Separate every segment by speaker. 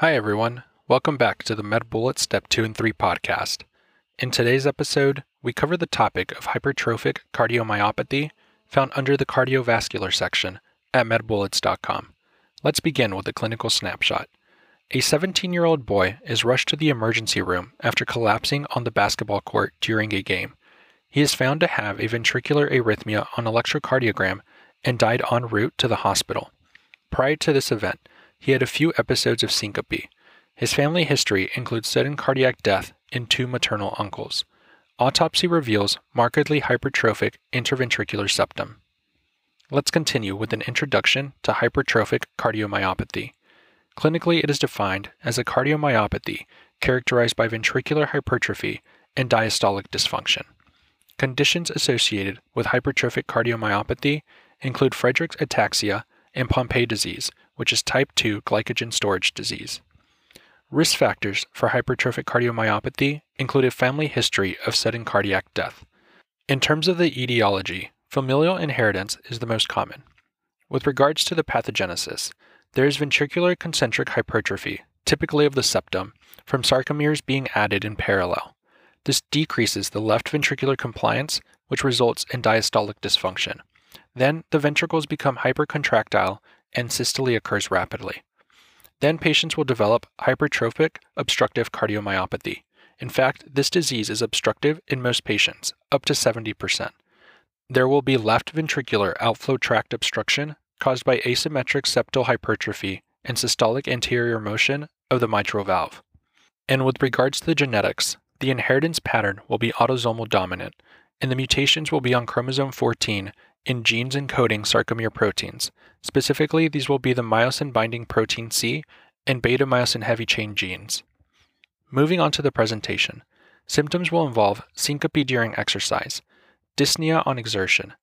Speaker 1: Hi, everyone. Welcome back to the MedBullets Step 2 and 3 podcast. In today's episode, we cover the topic of hypertrophic cardiomyopathy found under the cardiovascular section at medbullets.com. Let's begin with a clinical snapshot. A 17 year old boy is rushed to the emergency room after collapsing on the basketball court during a game. He is found to have a ventricular arrhythmia on electrocardiogram and died en route to the hospital. Prior to this event, he had a few episodes of syncope. His family history includes sudden cardiac death in two maternal uncles. Autopsy reveals markedly hypertrophic interventricular septum. Let's continue with an introduction to hypertrophic cardiomyopathy. Clinically, it is defined as a cardiomyopathy characterized by ventricular hypertrophy and diastolic dysfunction. Conditions associated with hypertrophic cardiomyopathy include Friedreich's ataxia and Pompe disease, which is type 2 glycogen storage disease. Risk factors for hypertrophic cardiomyopathy include a family history of sudden cardiac death. In terms of the etiology, familial inheritance is the most common. With regards to the pathogenesis, there is ventricular concentric hypertrophy, typically of the septum, from sarcomeres being added in parallel. This decreases the left ventricular compliance, which results in diastolic dysfunction. Then the ventricles become hypercontractile and systole occurs rapidly. Then patients will develop hypertrophic obstructive cardiomyopathy. In fact, this disease is obstructive in most patients, up to 70%. There will be left ventricular outflow tract obstruction caused by asymmetric septal hypertrophy and systolic anterior motion of the mitral valve. And with regards to the genetics, the inheritance pattern will be autosomal dominant, and the mutations will be on chromosome 14 in genes encoding sarcomere proteins. Specifically, these will be the myosin binding protein C and beta myosin heavy chain genes. Moving on to the presentation, symptoms will involve syncope during exercise, dyspnea on exertion,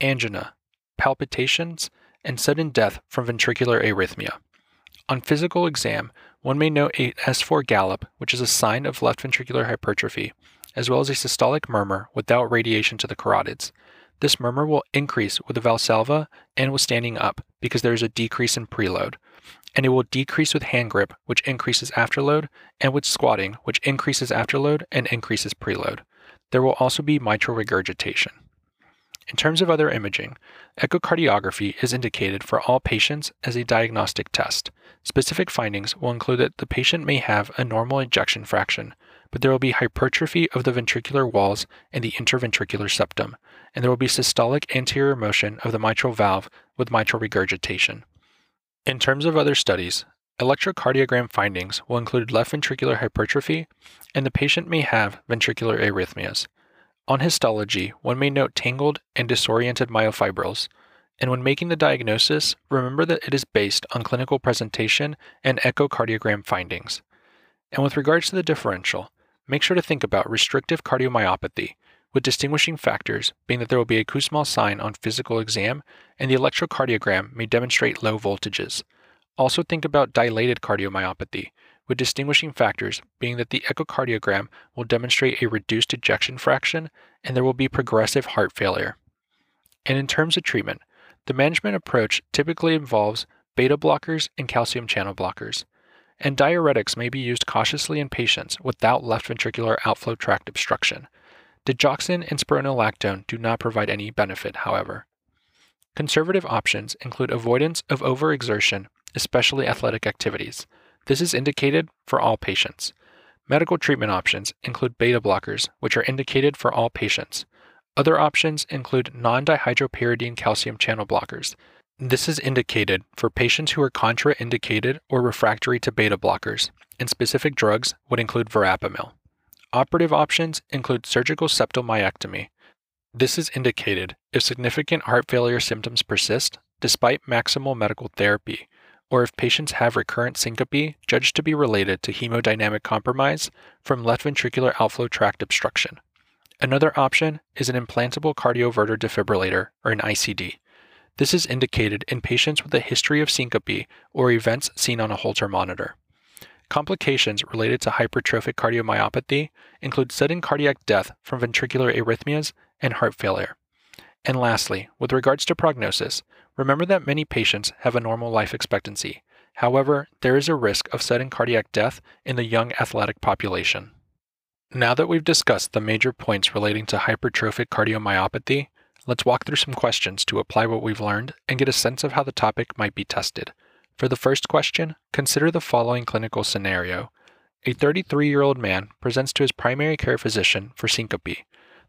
Speaker 1: angina, palpitations, and sudden death from ventricular arrhythmia. On physical exam, one may note a S4 gallop, which is a sign of left ventricular hypertrophy, as well as a systolic murmur without radiation to the carotids. This murmur will increase with the valsalva and with standing up because there is a decrease in preload. And it will decrease with hand grip, which increases afterload, and with squatting, which increases afterload and increases preload. There will also be mitral regurgitation. In terms of other imaging, echocardiography is indicated for all patients as a diagnostic test. Specific findings will include that the patient may have a normal ejection fraction, but there will be hypertrophy of the ventricular walls and the interventricular septum, and there will be systolic anterior motion of the mitral valve with mitral regurgitation. In terms of other studies, electrocardiogram findings will include left ventricular hypertrophy, and the patient may have ventricular arrhythmias. On histology, one may note tangled and disoriented myofibrils, and when making the diagnosis, remember that it is based on clinical presentation and echocardiogram findings. And with regards to the differential, make sure to think about restrictive cardiomyopathy, with distinguishing factors being that there will be a Kussmaul sign on physical exam and the electrocardiogram may demonstrate low voltages. Also think about dilated cardiomyopathy, with distinguishing factors being that the echocardiogram will demonstrate a reduced ejection fraction and there will be progressive heart failure. And in terms of treatment, the management approach typically involves beta blockers and calcium channel blockers and diuretics may be used cautiously in patients without left ventricular outflow tract obstruction. Digoxin and spironolactone do not provide any benefit, however. Conservative options include avoidance of overexertion, especially athletic activities. This is indicated for all patients. Medical treatment options include beta blockers, which are indicated for all patients. Other options include non dihydropyridine calcium channel blockers. This is indicated for patients who are contraindicated or refractory to beta blockers, and specific drugs would include verapamil. Operative options include surgical septal myectomy. This is indicated if significant heart failure symptoms persist despite maximal medical therapy, or if patients have recurrent syncope judged to be related to hemodynamic compromise from left ventricular outflow tract obstruction. Another option is an implantable cardioverter defibrillator, or an ICD. This is indicated in patients with a history of syncope or events seen on a Holter monitor. Complications related to hypertrophic cardiomyopathy include sudden cardiac death from ventricular arrhythmias and heart failure. And lastly, with regards to prognosis, remember that many patients have a normal life expectancy. However, there is a risk of sudden cardiac death in the young athletic population. Now that we've discussed the major points relating to hypertrophic cardiomyopathy, let's walk through some questions to apply what we've learned and get a sense of how the topic might be tested. For the first question, consider the following clinical scenario. A 33 year old man presents to his primary care physician for syncope.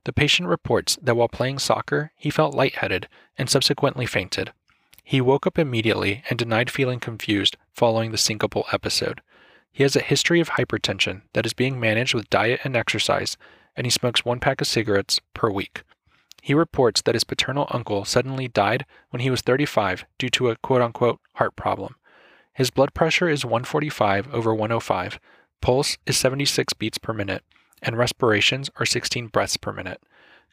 Speaker 1: The patient reports that while playing soccer, he felt lightheaded and subsequently fainted. He woke up immediately and denied feeling confused following the syncopal episode. He has a history of hypertension that is being managed with diet and exercise, and he smokes one pack of cigarettes per week. He reports that his paternal uncle suddenly died when he was 35 due to a quote unquote heart problem. His blood pressure is 145 over 105, pulse is 76 beats per minute, and respirations are 16 breaths per minute.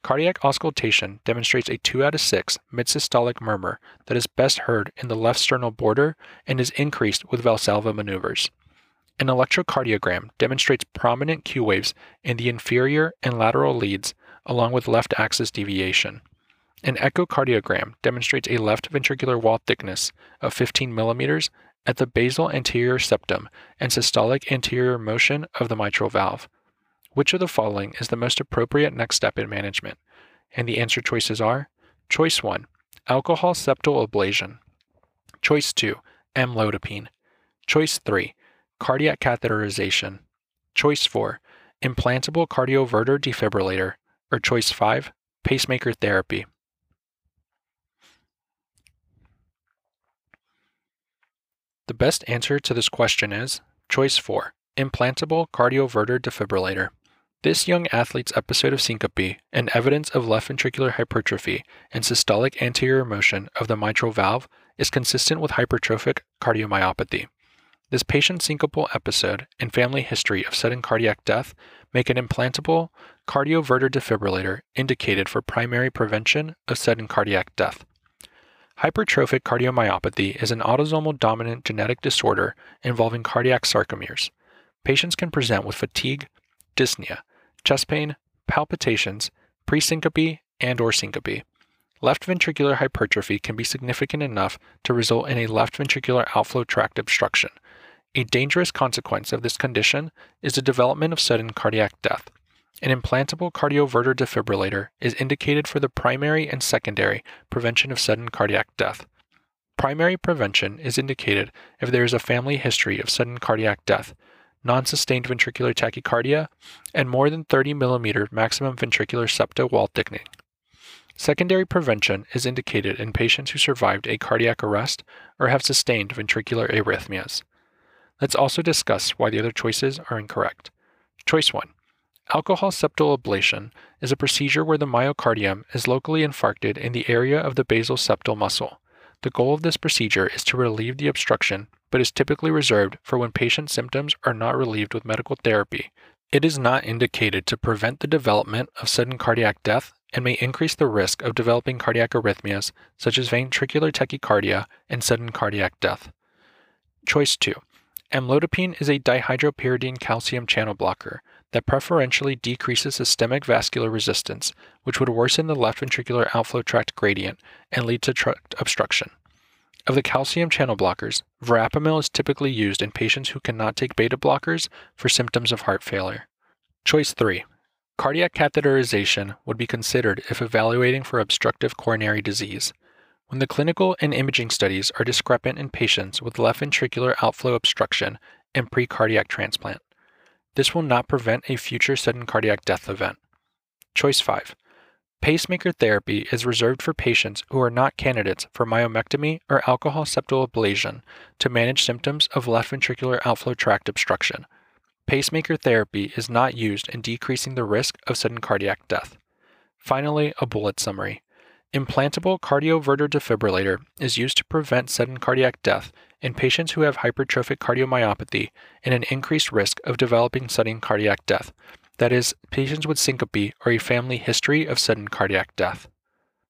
Speaker 1: Cardiac auscultation demonstrates a 2 out of 6 mid-systolic murmur that is best heard in the left sternal border and is increased with Valsalva maneuvers. An electrocardiogram demonstrates prominent Q waves in the inferior and lateral leads along with left axis deviation. An echocardiogram demonstrates a left ventricular wall thickness of 15 millimeters at the basal anterior septum and systolic anterior motion of the mitral valve. Which of the following is the most appropriate next step in management? And the answer choices are Choice 1 Alcohol septal ablation. Choice 2 Amlodipine. Choice 3 Cardiac catheterization. Choice 4 Implantable cardioverter defibrillator. Or choice 5 Pacemaker therapy. The best answer to this question is choice 4 Implantable cardioverter defibrillator. This young athlete's episode of syncope and evidence of left ventricular hypertrophy and systolic anterior motion of the mitral valve is consistent with hypertrophic cardiomyopathy. This patient's syncopal episode and family history of sudden cardiac death make an implantable cardioverter defibrillator indicated for primary prevention of sudden cardiac death. Hypertrophic cardiomyopathy is an autosomal dominant genetic disorder involving cardiac sarcomeres. Patients can present with fatigue, dyspnea, chest pain, palpitations, presyncope, and or syncope. Left ventricular hypertrophy can be significant enough to result in a left ventricular outflow tract obstruction. A dangerous consequence of this condition is the development of sudden cardiac death. An implantable cardioverter defibrillator is indicated for the primary and secondary prevention of sudden cardiac death. Primary prevention is indicated if there is a family history of sudden cardiac death, non sustained ventricular tachycardia, and more than 30 mm maximum ventricular septal wall thickening. Secondary prevention is indicated in patients who survived a cardiac arrest or have sustained ventricular arrhythmias. Let's also discuss why the other choices are incorrect. Choice 1 Alcohol septal ablation is a procedure where the myocardium is locally infarcted in the area of the basal septal muscle. The goal of this procedure is to relieve the obstruction but is typically reserved for when patient symptoms are not relieved with medical therapy. It is not indicated to prevent the development of sudden cardiac death and may increase the risk of developing cardiac arrhythmias such as ventricular tachycardia and sudden cardiac death. Choice 2. Amlodipine is a dihydropyridine calcium channel blocker that preferentially decreases systemic vascular resistance, which would worsen the left ventricular outflow tract gradient and lead to tract obstruction. Of the calcium channel blockers, verapamil is typically used in patients who cannot take beta blockers for symptoms of heart failure. Choice 3. Cardiac catheterization would be considered if evaluating for obstructive coronary disease. When the clinical and imaging studies are discrepant in patients with left ventricular outflow obstruction and precardiac transplant, this will not prevent a future sudden cardiac death event. Choice 5. Pacemaker therapy is reserved for patients who are not candidates for myomectomy or alcohol septal ablation to manage symptoms of left ventricular outflow tract obstruction. Pacemaker therapy is not used in decreasing the risk of sudden cardiac death. Finally, a bullet summary. Implantable cardioverter defibrillator is used to prevent sudden cardiac death in patients who have hypertrophic cardiomyopathy and an increased risk of developing sudden cardiac death that is, patients with syncope or a family history of sudden cardiac death.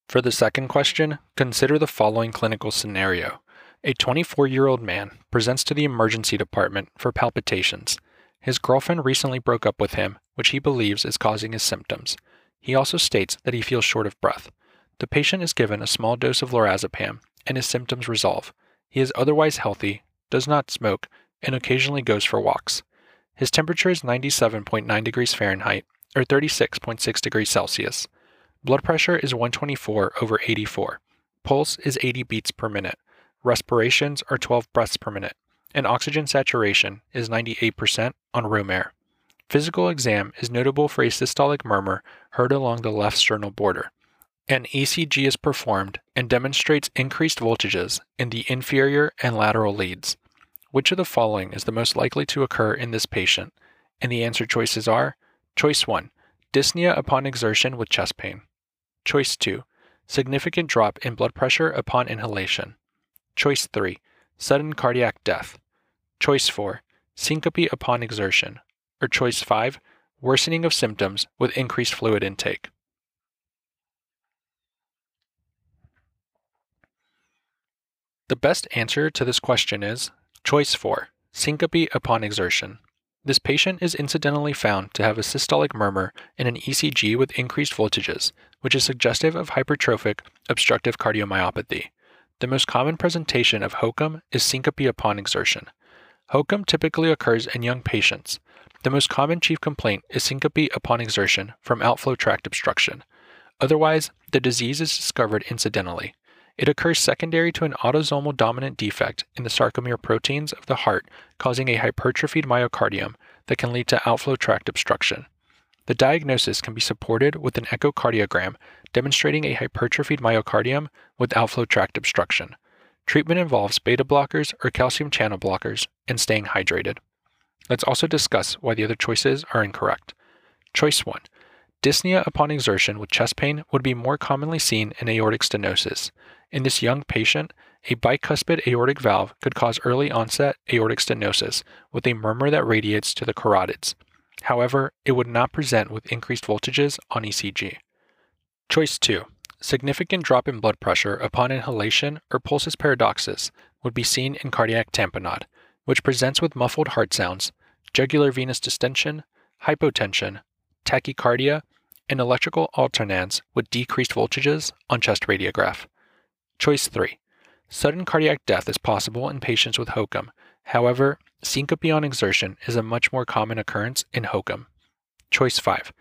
Speaker 1: For the second question, consider the following clinical scenario. A 24 year old man presents to the emergency department for palpitations. His girlfriend recently broke up with him, which he believes is causing his symptoms. He also states that he feels short of breath. The patient is given a small dose of lorazepam, and his symptoms resolve. He is otherwise healthy, does not smoke, and occasionally goes for walks. His temperature is 97.9 degrees Fahrenheit, or 36.6 degrees Celsius. Blood pressure is 124 over 84. Pulse is 80 beats per minute. Respirations are 12 breaths per minute. And oxygen saturation is 98% on room air. Physical exam is notable for a systolic murmur heard along the left sternal border. An ECG is performed and demonstrates increased voltages in the inferior and lateral leads. Which of the following is the most likely to occur in this patient? And the answer choices are Choice 1 Dyspnea upon exertion with chest pain. Choice 2 Significant drop in blood pressure upon inhalation. Choice 3 Sudden cardiac death. Choice 4 Syncope upon exertion. Or choice 5 Worsening of symptoms with increased fluid intake. The best answer to this question is Choice 4 Syncope upon exertion. This patient is incidentally found to have a systolic murmur and an ECG with increased voltages, which is suggestive of hypertrophic obstructive cardiomyopathy. The most common presentation of HOCM is syncope upon exertion. HOCM typically occurs in young patients. The most common chief complaint is syncope upon exertion from outflow tract obstruction. Otherwise, the disease is discovered incidentally. It occurs secondary to an autosomal dominant defect in the sarcomere proteins of the heart, causing a hypertrophied myocardium that can lead to outflow tract obstruction. The diagnosis can be supported with an echocardiogram demonstrating a hypertrophied myocardium with outflow tract obstruction. Treatment involves beta blockers or calcium channel blockers and staying hydrated. Let's also discuss why the other choices are incorrect. Choice 1 Dyspnea upon exertion with chest pain would be more commonly seen in aortic stenosis. In this young patient, a bicuspid aortic valve could cause early onset aortic stenosis with a murmur that radiates to the carotids. However, it would not present with increased voltages on ECG. Choice 2. Significant drop in blood pressure upon inhalation or pulsus paradoxus would be seen in cardiac tamponade, which presents with muffled heart sounds, jugular venous distension, hypotension, tachycardia, and electrical alternans with decreased voltages on chest radiograph. Choice 3. Sudden cardiac death is possible in patients with HOCM. However, syncope on exertion is a much more common occurrence in HOCM. Choice 5.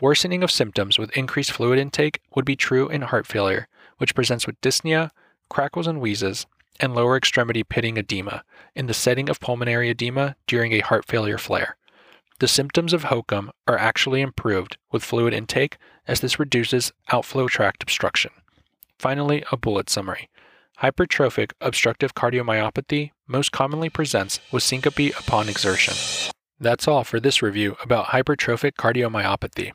Speaker 1: Worsening of symptoms with increased fluid intake would be true in heart failure, which presents with dyspnea, crackles and wheezes, and lower extremity pitting edema in the setting of pulmonary edema during a heart failure flare. The symptoms of HOCM are actually improved with fluid intake as this reduces outflow tract obstruction. Finally, a bullet summary. Hypertrophic obstructive cardiomyopathy most commonly presents with syncope upon exertion. That's all for this review about hypertrophic cardiomyopathy.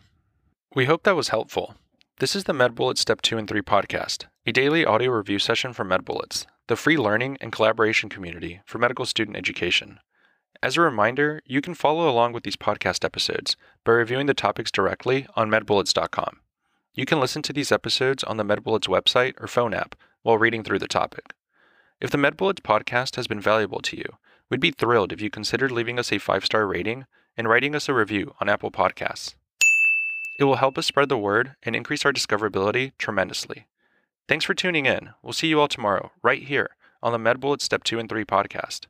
Speaker 1: We hope that was helpful. This is the MedBullets Step 2 and 3 podcast, a daily audio review session from MedBullets, the free learning and collaboration community for medical student education. As a reminder, you can follow along with these podcast episodes by reviewing the topics directly on medbullets.com. You can listen to these episodes on the MedBullets website or phone app while reading through the topic. If the MedBullets podcast has been valuable to you, we'd be thrilled if you considered leaving us a five star rating and writing us a review on Apple Podcasts. It will help us spread the word and increase our discoverability tremendously. Thanks for tuning in. We'll see you all tomorrow, right here on the MedBullets Step 2 and 3 podcast.